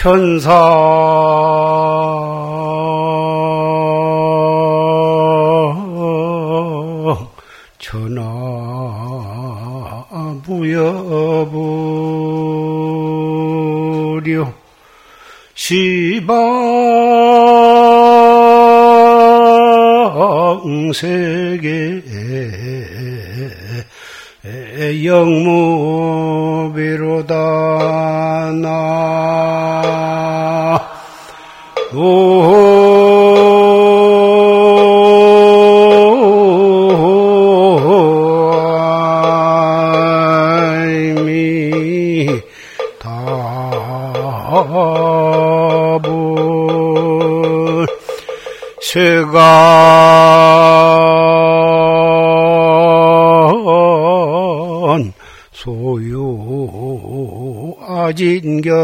천사 답을 세간 소유 아진견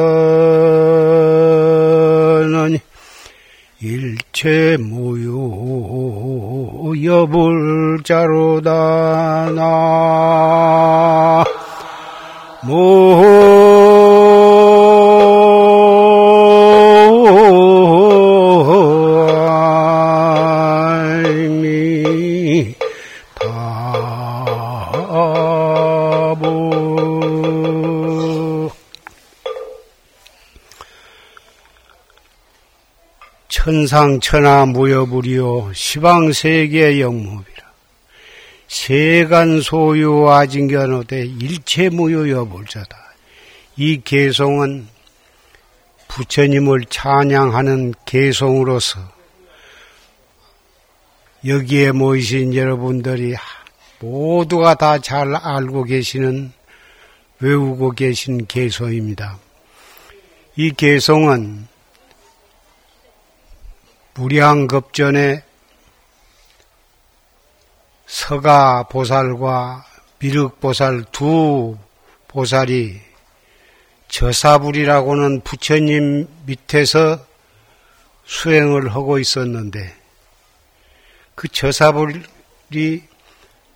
천상천하 무여불이요 시방세계 영무비라 세간 소유 아진견호대 일체 무유 여불자다. 이 개송은 부처님을 찬양하는 개송으로서 여기에 모이신 여러분들이 모두가 다 잘 알고 계시는 외우고 계신 개송입니다. 이 개송은 무량급전에 서가 보살과 미륵 보살 두 보살이 저사불이라고는 부처님 밑에서 수행을 하고 있었는데 그 저사불이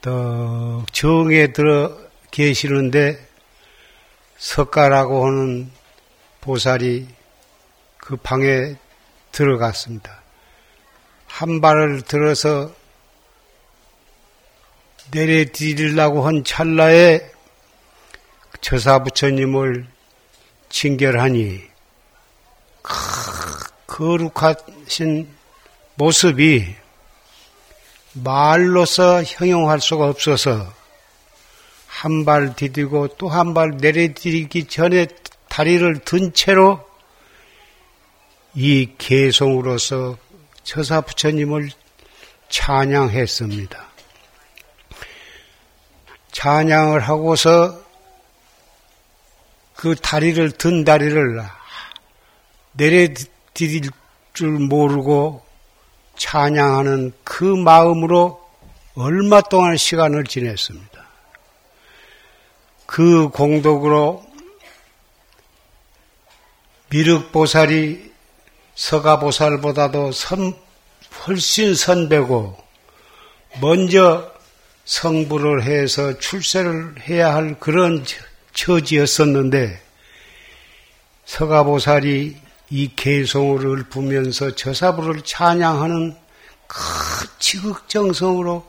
더 정에 들어 계시는데 석가라고 하는 보살이 그 방에 들어갔습니다. 한 발을 들어서 내려드리려고 한 찰나에 저사 부처님을 징결하니 거룩하신 모습이 말로서 형용할 수가 없어서 한 발 디디고 또 한 발 내려드리기 전에 다리를 든 채로 이 개송으로서 처사 부처님을 찬양했습니다. 찬양을 하고서 그 다리를 든 다리를 내려드릴 줄 모르고 찬양하는 그 마음으로 얼마 동안 시간을 지냈습니다. 그 공덕으로 미륵보살이 서가보살보다도 선, 훨씬 선배고 먼저 성불을 해서 출세를 해야 할 그런 처지였었는데 서가보살이 이 개송을 부면서 저사부를 찬양하는 그 지극정성으로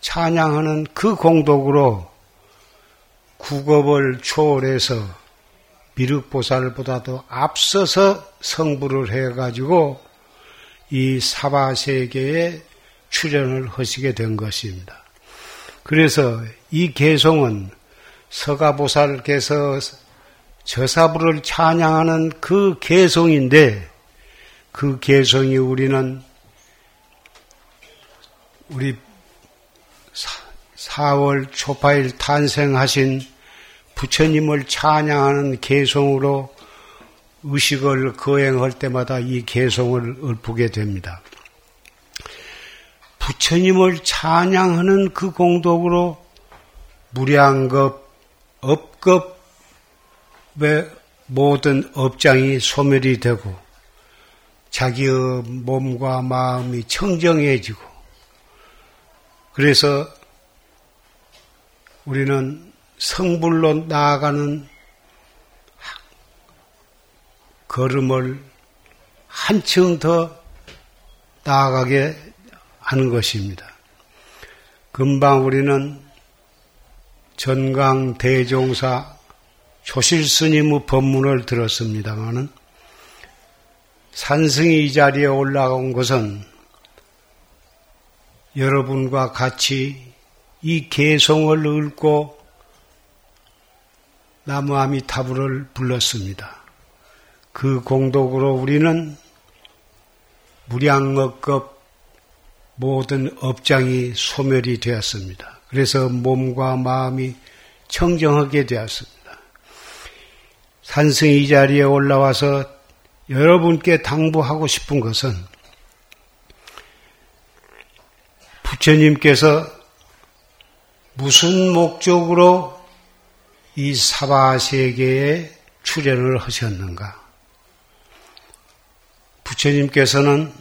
찬양하는 그 공덕으로 국업을 초월해서 미륵보살보다도 앞서서 성불을 해가지고 이 사바세계에 출연을 하시게 된 것입니다. 그래서 이 개송은 서가보살께서 저사부를 찬양하는 그 개송인데 그 개송이 우리는 우리 4월 초파일 탄생하신 부처님을 찬양하는 개송으로 의식을 거행할 때마다 이 개송을 읊게 됩니다. 부처님을 찬양하는 그 공덕으로 무량급, 업급의 모든 업장이 소멸이 되고 자기의 몸과 마음이 청정해지고 그래서 우리는 성불로 나아가는 걸음을 한층 더 나아가게 하는 것입니다. 금방 우리는 전강 대종사 조실 스님의 법문을 들었습니다마는 산승이 이 자리에 올라온 것은 여러분과 같이 이 개성을 읊고 나무 아미타불을 불렀습니다. 그 공덕으로 우리는 무량업급 모든 업장이 소멸이 되었습니다. 그래서 몸과 마음이 청정하게 되었습니다. 산승이 이 자리에 올라와서 여러분께 당부하고 싶은 것은 부처님께서 무슨 목적으로 이 사바 세계에 출연을 하셨는가? 부처님께서는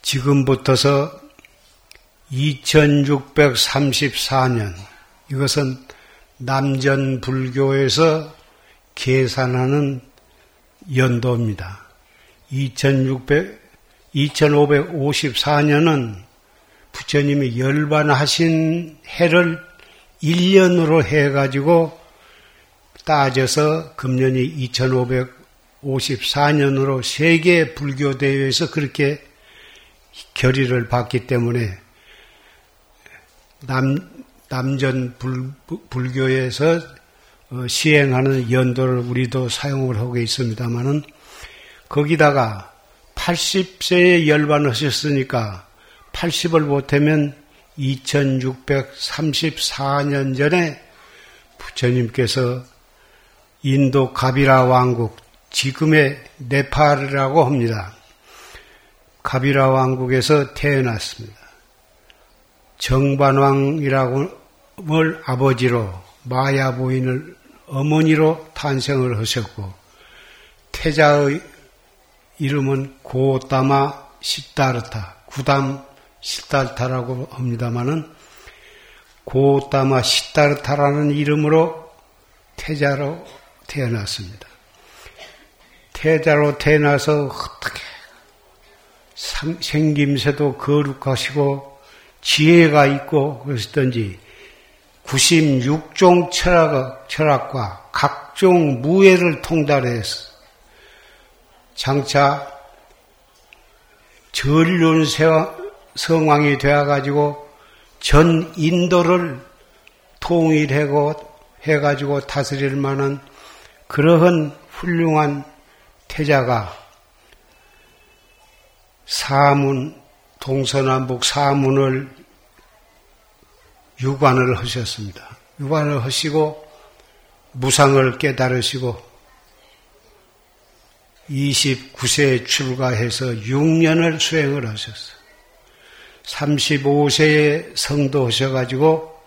지금부터서 2634년, 이것은 남전 불교에서 계산하는 연도입니다. 2600, 2554년은 부처님이 열반하신 해를 1년으로 해가지고 따져서 금년이 2554년으로 세계 불교 대회에서 그렇게 결의를 받기 때문에 남, 남전 불, 불교에서 어, 시행하는 연도를 우리도 사용을 하고 있습니다만은 거기다가 80세에 열반하셨으니까 80을 못하면 2634년 전에 부처님께서 인도 가비라 왕국, 지금의 네팔이라고 합니다. 가비라 왕국에서 태어났습니다. 정반왕이라고 을 아버지로 마야 부인을 어머니로 탄생을 하셨고 태자의 이름은 고다마 시다르타, 구담 시다르타라고 합니다마는 고다마 시다르타라는 이름으로 태자로 태어났습니다. 태자로 태어나서 어떻게 생김새도 거룩하시고 지혜가 있고 그러시던지 96종 철학, 철학과 각종 무예를 통달해서 장차 전륜 성왕이 되어가지고 전 인도를 통일하고 해가지고 다스릴 만한 그러한 훌륭한 태자가 사문, 동서남북 사문을 유관을 하셨습니다. 유관을 하시고 무상을 깨달으시고 29세에 출가해서 6년을 수행을 하셨어요. 35세에 성도하셔가지고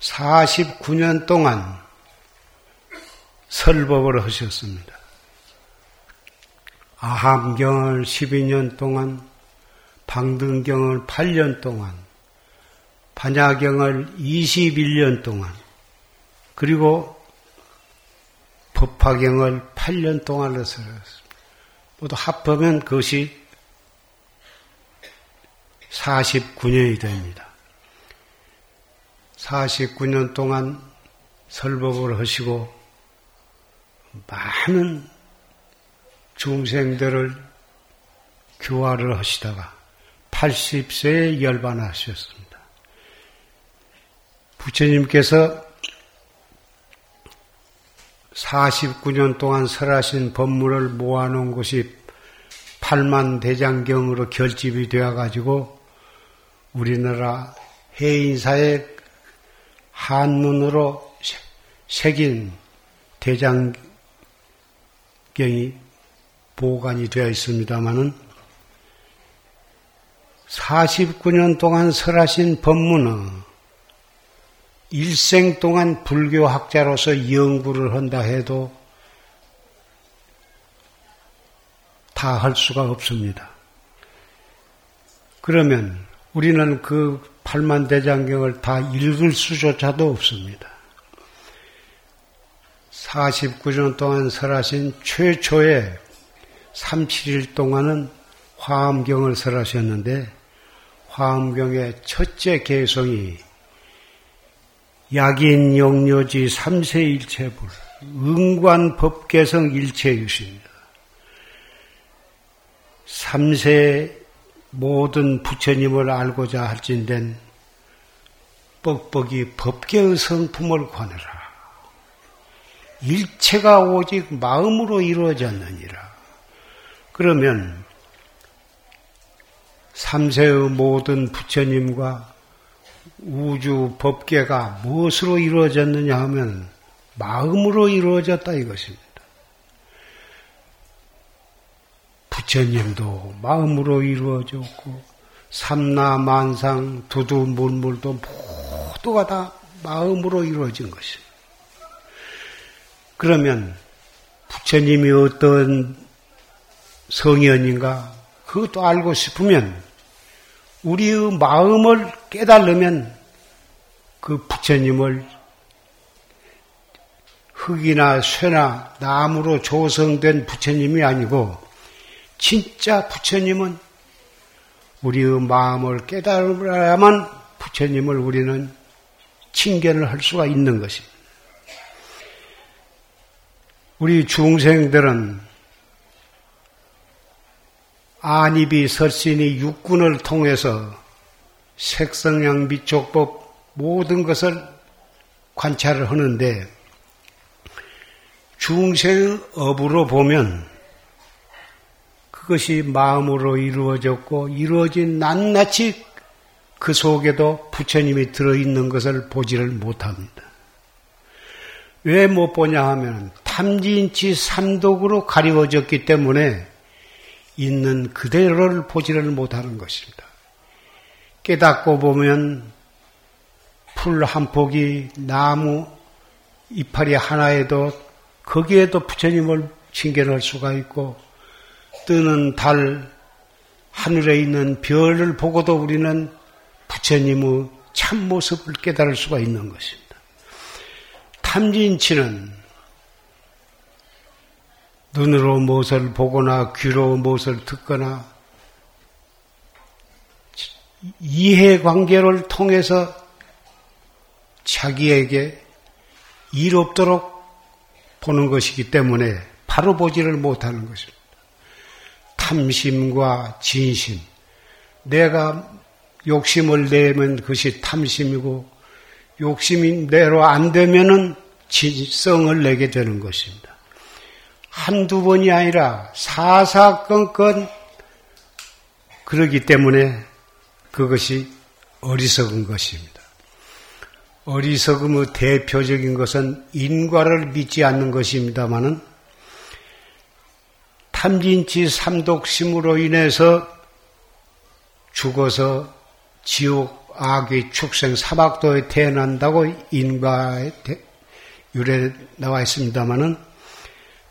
49년 동안 설법을 하셨습니다. 아함경을 12년 동안, 방등경을 8년 동안, 반야경을 21년 동안, 그리고 법화경을 8년 동안 설했습니다. 모두 합하면 그것이 49년이 됩니다. 49년 동안 설법을 하시고 많은 중생들을 교화를 하시다가 80세에 열반하셨습니다. 부처님께서 49년 동안 설하신 법문을 모아놓은 것이 8만 대장경으로 결집이 되어가지고 우리나라 해인사의 한문으로 새긴 대장경이 보관이 되어 있습니다마는 49년 동안 설하신 법문은 일생 동안 불교학자로서 연구를 한다 해도 다 할 수가 없습니다. 그러면 우리는 그 팔만 대장경을 다 읽을 수조차도 없습니다. 49년 동안 설하신 최초의 37일 동안은 화엄경을 설하셨는데 화엄경의 첫째 개성이 약인 영료지 삼세일체불 응관 법개성 일체유십니다. 삼세 모든 부처님을 알고자 할진된 뻑뻑이 법계의 성품을 관해라. 일체가 오직 마음으로 이루어졌느니라. 그러면 삼세의 모든 부처님과 우주 법계가 무엇으로 이루어졌느냐 하면 마음으로 이루어졌다 이것입니다. 부처님도 마음으로 이루어졌고 삼라만상 두두 물물도 모두가 다 마음으로 이루어진 것입니다. 그러면 부처님이 어떤 성현인가 그것도 알고 싶으면 우리의 마음을 깨달으면 그 부처님을 흙이나 쇠나 나무로 조성된 부처님이 아니고 진짜 부처님은 우리의 마음을 깨달아야만 부처님을 우리는 칭견을 할 수가 있는 것입니다. 우리 중생들은 안입이 설신이 육군을 통해서 색성양 미촉법 모든 것을 관찰을 하는데 중생의 업으로 보면 그것이 마음으로 이루어졌고 이루어진 낱낱이 그 속에도 부처님이 들어있는 것을 보지를 못합니다. 왜 못 보냐 하면 탐진치 삼독으로 가리워졌기 때문에 있는 그대로를 보지를 못하는 것입니다. 깨닫고 보면 풀 한 폭이 나무 이파리 하나에도 거기에도 부처님을 칭견할 수가 있고 뜨는 달 하늘에 있는 별을 보고도 우리는 부처님의 참모습을 깨달을 수가 있는 것입니다. 탐진치는 눈으로 무엇을 보거나 귀로 무엇을 듣거나 이해관계를 통해서 자기에게 일 없도록 보는 것이기 때문에 바로 보지를 못하는 것입니다. 탐심과 진심. 내가 욕심을 내면 그것이 탐심이고 욕심이 내로 안 되면은 진성을 내게 되는 것입니다. 한두 번이 아니라 사사건건 그러기 때문에 그것이 어리석은 것입니다. 어리석음의 대표적인 것은 인과를 믿지 않는 것입니다마는 탐진치 삼독심으로 인해서 죽어서 지옥 악의 축생 사막도에 태어난다고 인과에 유래 나와 있습니다마는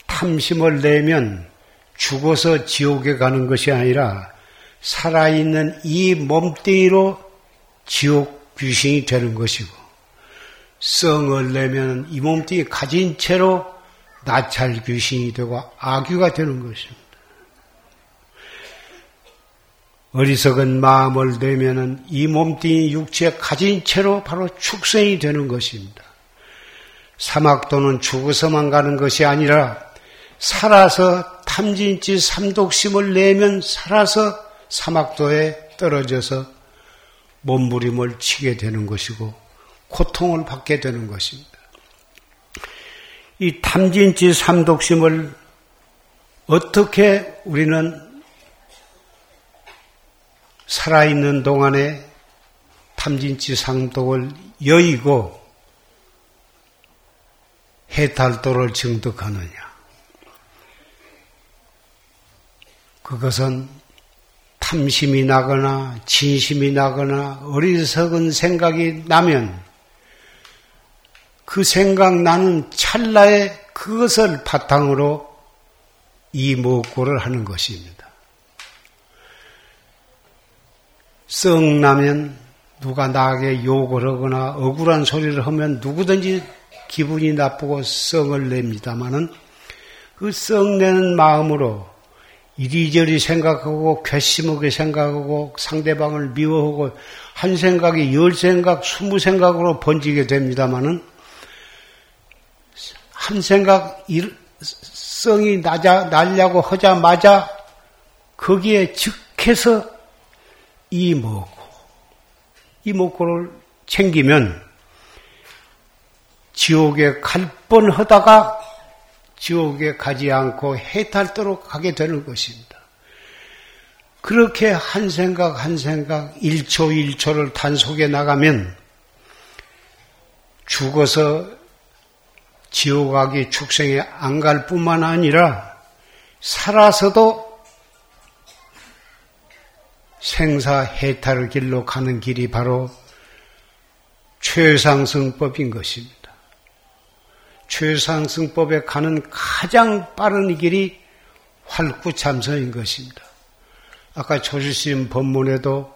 탐심을 내면 죽어서 지옥에 가는 것이 아니라 살아있는 이 몸뚱이로 지옥 귀신이 되는 것이고 성을 내면 이 몸뚱이 가진 채로 나찰 귀신이 되고 악귀가 되는 것입니다. 어리석은 마음을 내면은 이 몸뚱이 육체 가진 채로 바로 축생이 되는 것입니다. 사막도는 죽어서만 가는 것이 아니라 살아서 탐진치 삼독심을 내면 살아서 사막도에 떨어져서 몸부림을 치게 되는 것이고 고통을 받게 되는 것입니다. 이 탐진치 삼독심을 어떻게 우리는 살아있는 동안에 탐진치 삼독을 여의고 해탈도를 증득하느냐. 그것은 탐심이 나거나 진심이 나거나 어리석은 생각이 나면 그 생각 나는 찰나에 그것을 바탕으로 이 목고를 하는 것입니다. 썩 나면 누가 나에게 욕을 하거나 억울한 소리를 하면 누구든지 기분이 나쁘고 썽을 냅니다마는 그 썽내는 마음으로 이리저리 생각하고 괘씸하게 생각하고 상대방을 미워하고 한 생각이 열 생각, 스무 생각으로 번지게 됩니다마는 한 생각 성이 나자, 날려고 하자마자 거기에 즉해서 이먹고 이먹고를 챙기면 지옥에 갈 뻔 하다가 지옥에 가지 않고 해탈도록 가게 되는 것입니다. 그렇게 한 생각 한 생각 1초 1초를 단속해 나가면 죽어서 지옥 가기 축생에 안 갈 뿐만 아니라 살아서도 생사 해탈의 길로 가는 길이 바로 최상승법인 것입니다. 최상승법에 가는 가장 빠른 길이 활구참선인 것입니다. 아까 조주심 법문에도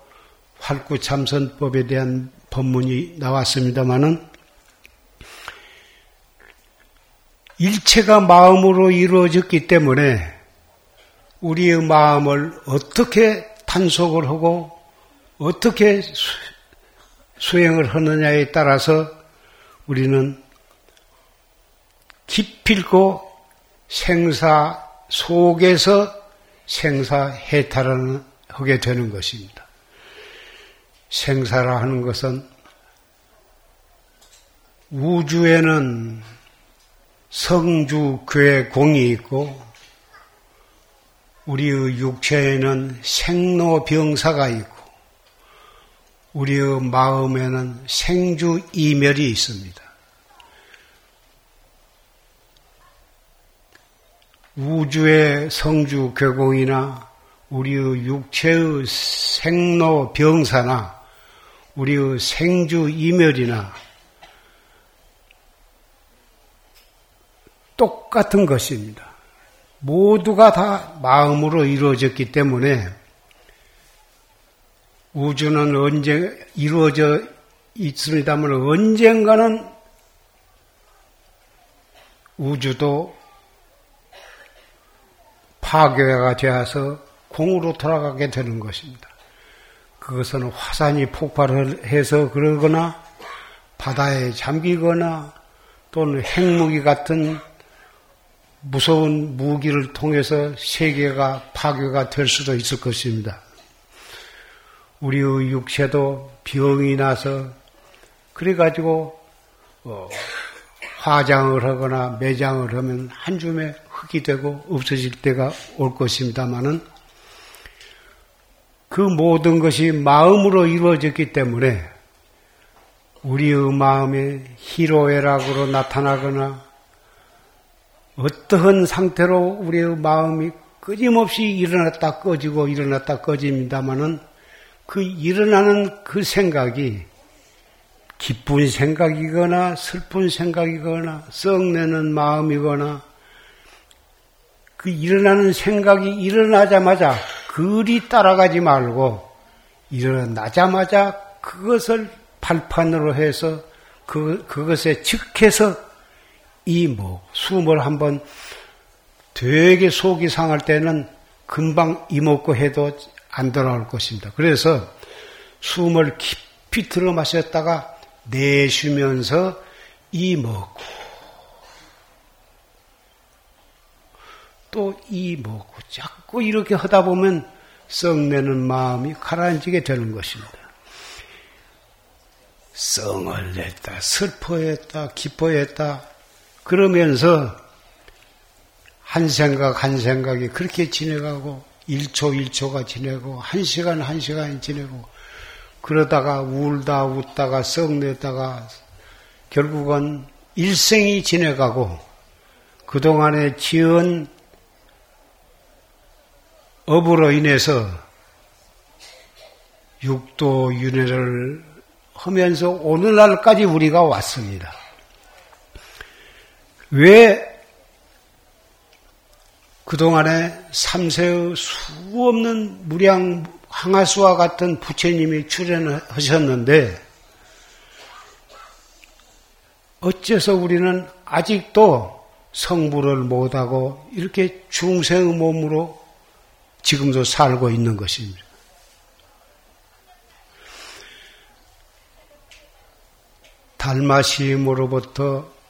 활구참선법에 대한 법문이 나왔습니다마는 일체가 마음으로 이루어졌기 때문에 우리의 마음을 어떻게 단속을 하고 어떻게 수행을 하느냐에 따라서 우리는 기필고 생사 속에서 생사 해탈을 하게 되는 것입니다. 생사라 하는 것은 우주에는 성주 괴 공이 있고 우리의 육체에는 생로병사가 있고 우리의 마음에는 생주 이멸이 있습니다. 우주의 성주 괴공이나 우리의 육체의 생로병사나 우리의 생주 이멸이나 똑같은 것입니다. 모두가 다 마음으로 이루어졌기 때문에 우주는 언제 이루어져 있습니다만 언젠가는 우주도 파괴가 되어서 공으로 돌아가게 되는 것입니다. 그것은 화산이 폭발을 해서 그러거나 바다에 잠기거나 또는 핵무기 같은 무서운 무기를 통해서 세계가 파괴가 될 수도 있을 것입니다. 우리의 육체도 병이 나서 그래가지고 어, 화장을 하거나 매장을 하면 한 줌에 흙이 되고 없어질 때가 올 것입니다만은 그 모든 것이 마음으로 이루어졌기 때문에 우리의 마음에 희로애락으로 나타나거나 어떠한 상태로 우리의 마음이 끊임없이 일어났다 꺼지고 일어났다 꺼집니다마는 그 일어나는 그 생각이 기쁜 생각이거나 슬픈 생각이거나 썩내는 마음이거나 그 일어나는 생각이 일어나자마자 그리 따라가지 말고 일어나자마자 그것을 발판으로 해서 그, 그것에 즉해서 이 뭐 숨을 한번 되게 속이 상할 때는 금방 이먹고 해도 안 돌아올 것입니다. 그래서 숨을 깊이 들어 마셨다가 내쉬면서 이먹고 또 이먹고 자꾸 이렇게 하다 보면 썩내는 마음이 가라앉게 되는 것입니다. 썽을 냈다, 슬퍼했다, 기뻐했다, 그러면서 한 생각 한 생각이 그렇게 지내가고 1초 1초가 지내고 1시간 1시간이 지내고 그러다가 울다 웃다가 썩내다가 결국은 일생이 지내가고 그동안에 지은 업으로 인해서 육도 윤회를 하면서 오늘날까지 우리가 왔습니다. 왜 그동안에 삼세의 수 없는 무량 항아수와 같은 부처님이 출연하셨는데 어째서 우리는 아직도 성불을 못하고 이렇게 중생의 몸으로 지금도 살고 있는 것입니다. 달마시임으로부터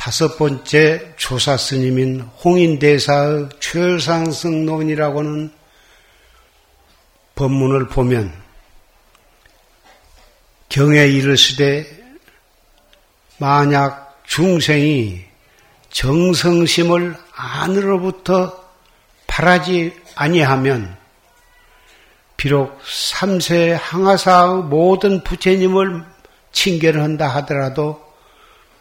다섯 번째 조사 스님인 홍인대사의 최상승론이라고는 법문을 보면 경에 이르시되 만약 중생이 정성심을 안으로부터 바라지 아니하면 비록 삼세 항하사의 모든 부처님을 칭결한다 하더라도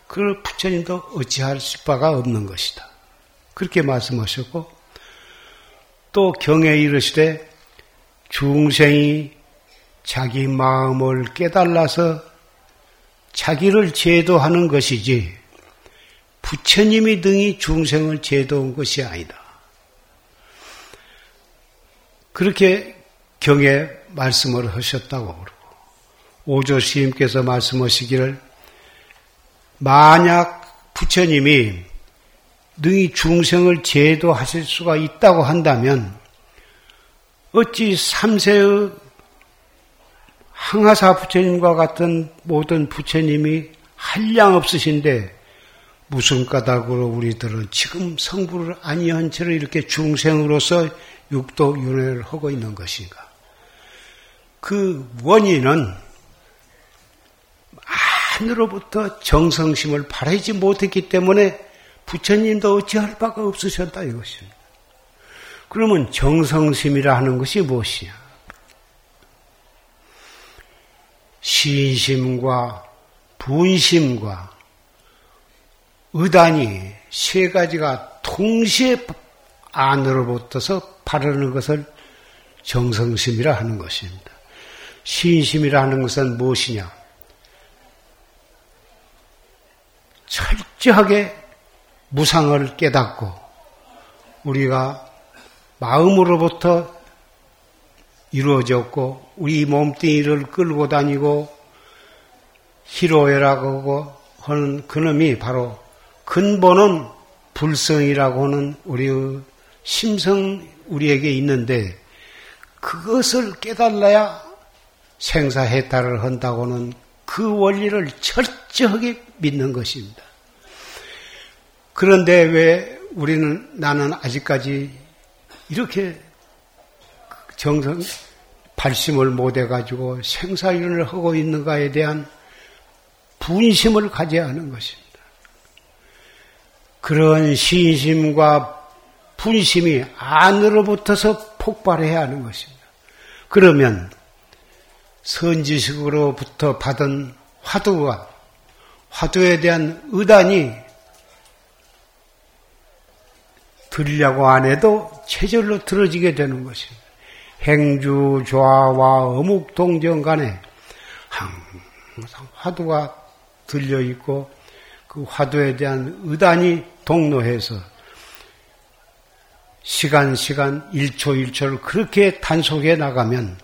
그 부처님도 어찌할 바가 없는 것이다. 그렇게 말씀하셨고 또 경에 이르시되 중생이 자기 마음을 깨달아서 자기를 제도하는 것이지 부처님이 등이 중생을 제도한 것이 아니다. 그렇게 경에 말씀을 하셨다고 그러고 오조 시임께서 말씀하시기를 만약 부처님이 능히 중생을 제도하실 수가 있다고 한다면 어찌 삼세의 항하사 부처님과 같은 모든 부처님이 한량 없으신데 무슨 까닭으로 우리들은 지금 성부를 아니한 채로 이렇게 중생으로서 육도 윤회를 하고 있는 것인가? 그 원인은 하늘로부터 정성심을 바라지 못했기 때문에 부처님도 어찌할 바가 없으셨다 이것입니다. 그러면 정성심이라 하는 것이 무엇이냐? 신심과 분심과 의단이 세 가지가 동시에 안으로부터서 바르는 것을 정성심이라 하는 것입니다. 신심이라 하는 것은 무엇이냐? 철저하게 무상을 깨닫고 우리가 마음으로부터 이루어졌고 우리 몸뚱이를 끌고 다니고 희로애라고 하는 그놈이 바로 근본은 불성이라고 하는 우리의 심성 우리에게 있는데 그것을 깨달아야 생사해탈을 한다고는 그 원리를 철 저하게 믿는 것입니다. 그런데 왜 우리는 나는 아직까지 이렇게 정성 발심을 못해 가지고 생사윤을 하고 있는가에 대한 분심을 가져야 하는 것입니다. 그런 신심과 분심이 안으로부터서 폭발해야 하는 것입니다. 그러면 선지식으로부터 받은 화두와 화두에 대한 의단이 들려고 안 해도 체절로 들어지게 되는 것입니다. 행주 좌와 어묵 동정 간에 항상 화두가 들려 있고 그 화두에 대한 의단이 동로해서 시간 시간 1초 1초를 그렇게 단속해 나가면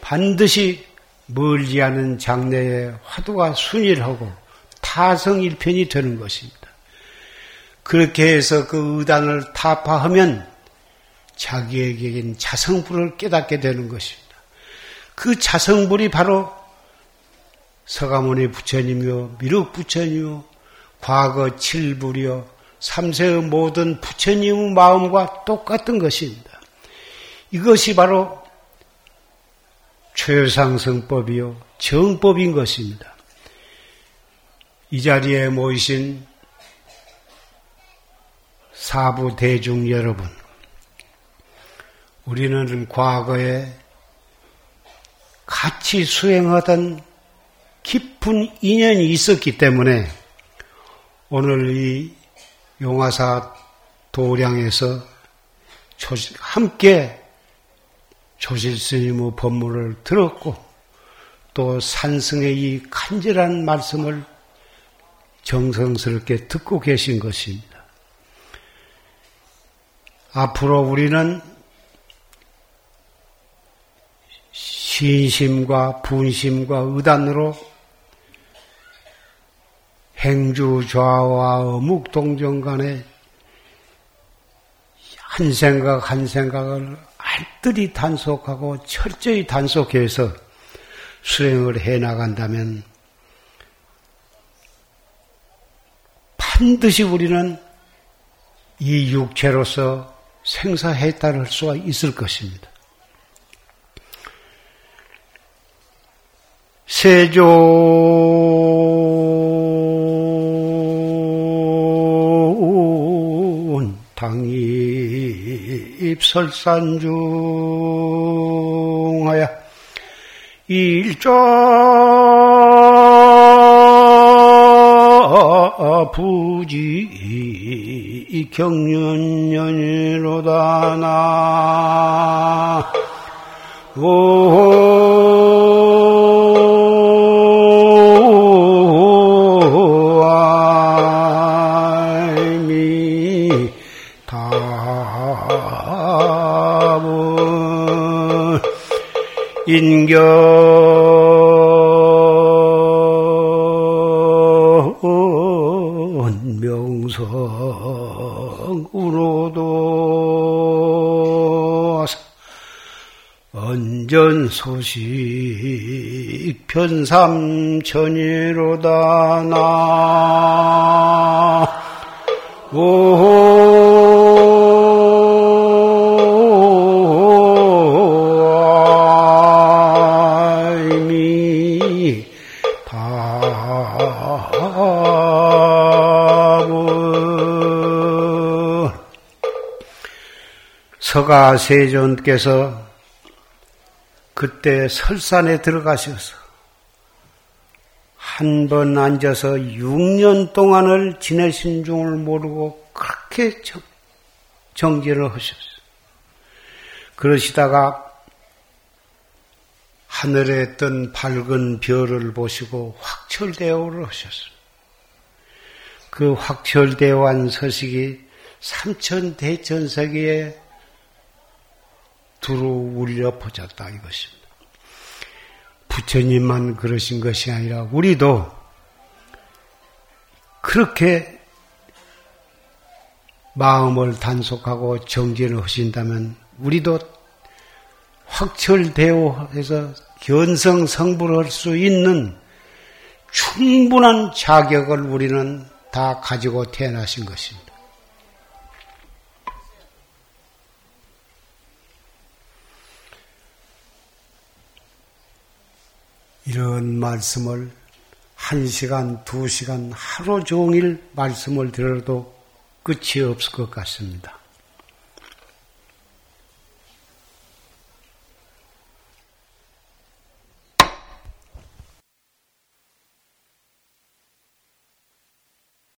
반드시 멀지 않은 장래에 화두가 순일하고 타성일편이 되는 것입니다. 그렇게 해서 그 의단을 타파하면 자기에게는 자성불을 깨닫게 되는 것입니다. 그 자성불이 바로 서가모니 부처님이요, 미륵 부처님이요, 과거 칠불이요, 삼세의 모든 부처님의 마음과 똑같은 것입니다. 이것이 바로 최상승법이요, 정법인 것입니다. 이 자리에 모이신 사부 대중 여러분, 우리는 과거에 같이 수행하던 깊은 인연이 있었기 때문에 오늘 이 용화사 도량에서 함께 조실 스님의 법문을 들었고 또 산승의 이 간절한 말씀을 정성스럽게 듣고 계신 것입니다. 앞으로 우리는 신심과 분심과 의단으로 행주 좌와 어묵 동정 간에 한 생각 한 생각을 알뜰히 단속하고 철저히 단속해서 수행을 해 나간다면 반드시 우리는 이 육체로서 생사해탈 할 수가 있을 것입니다. 세존 당입 설산중하여 일조 부지 경륜연이로다 나. 인견 성으로도 언전 소식 편삼천이로다 나 서가 세존께서 그때 설산에 들어가셔서 한 번 앉아서 6년 동안을 지내신 중을 모르고 그렇게 정진을 하셨어요. 그러시다가 하늘에 뜬 밝은 별을 보시고 확철대오를 하셨어요. 그 확철대오한 서식이 삼천대천세기에 두루 울려 퍼졌다 이것입니다. 부처님만 그러신 것이 아니라 우리도 그렇게 마음을 단속하고 정진을 하신다면 우리도 확철대오해서 견성 성불할 수 있는 충분한 자격을 우리는 다 가지고 태어나신 것입니다. 이런 말씀을 한 시간, 두 시간, 하루 종일 말씀을 들어도 끝이 없을 것 같습니다.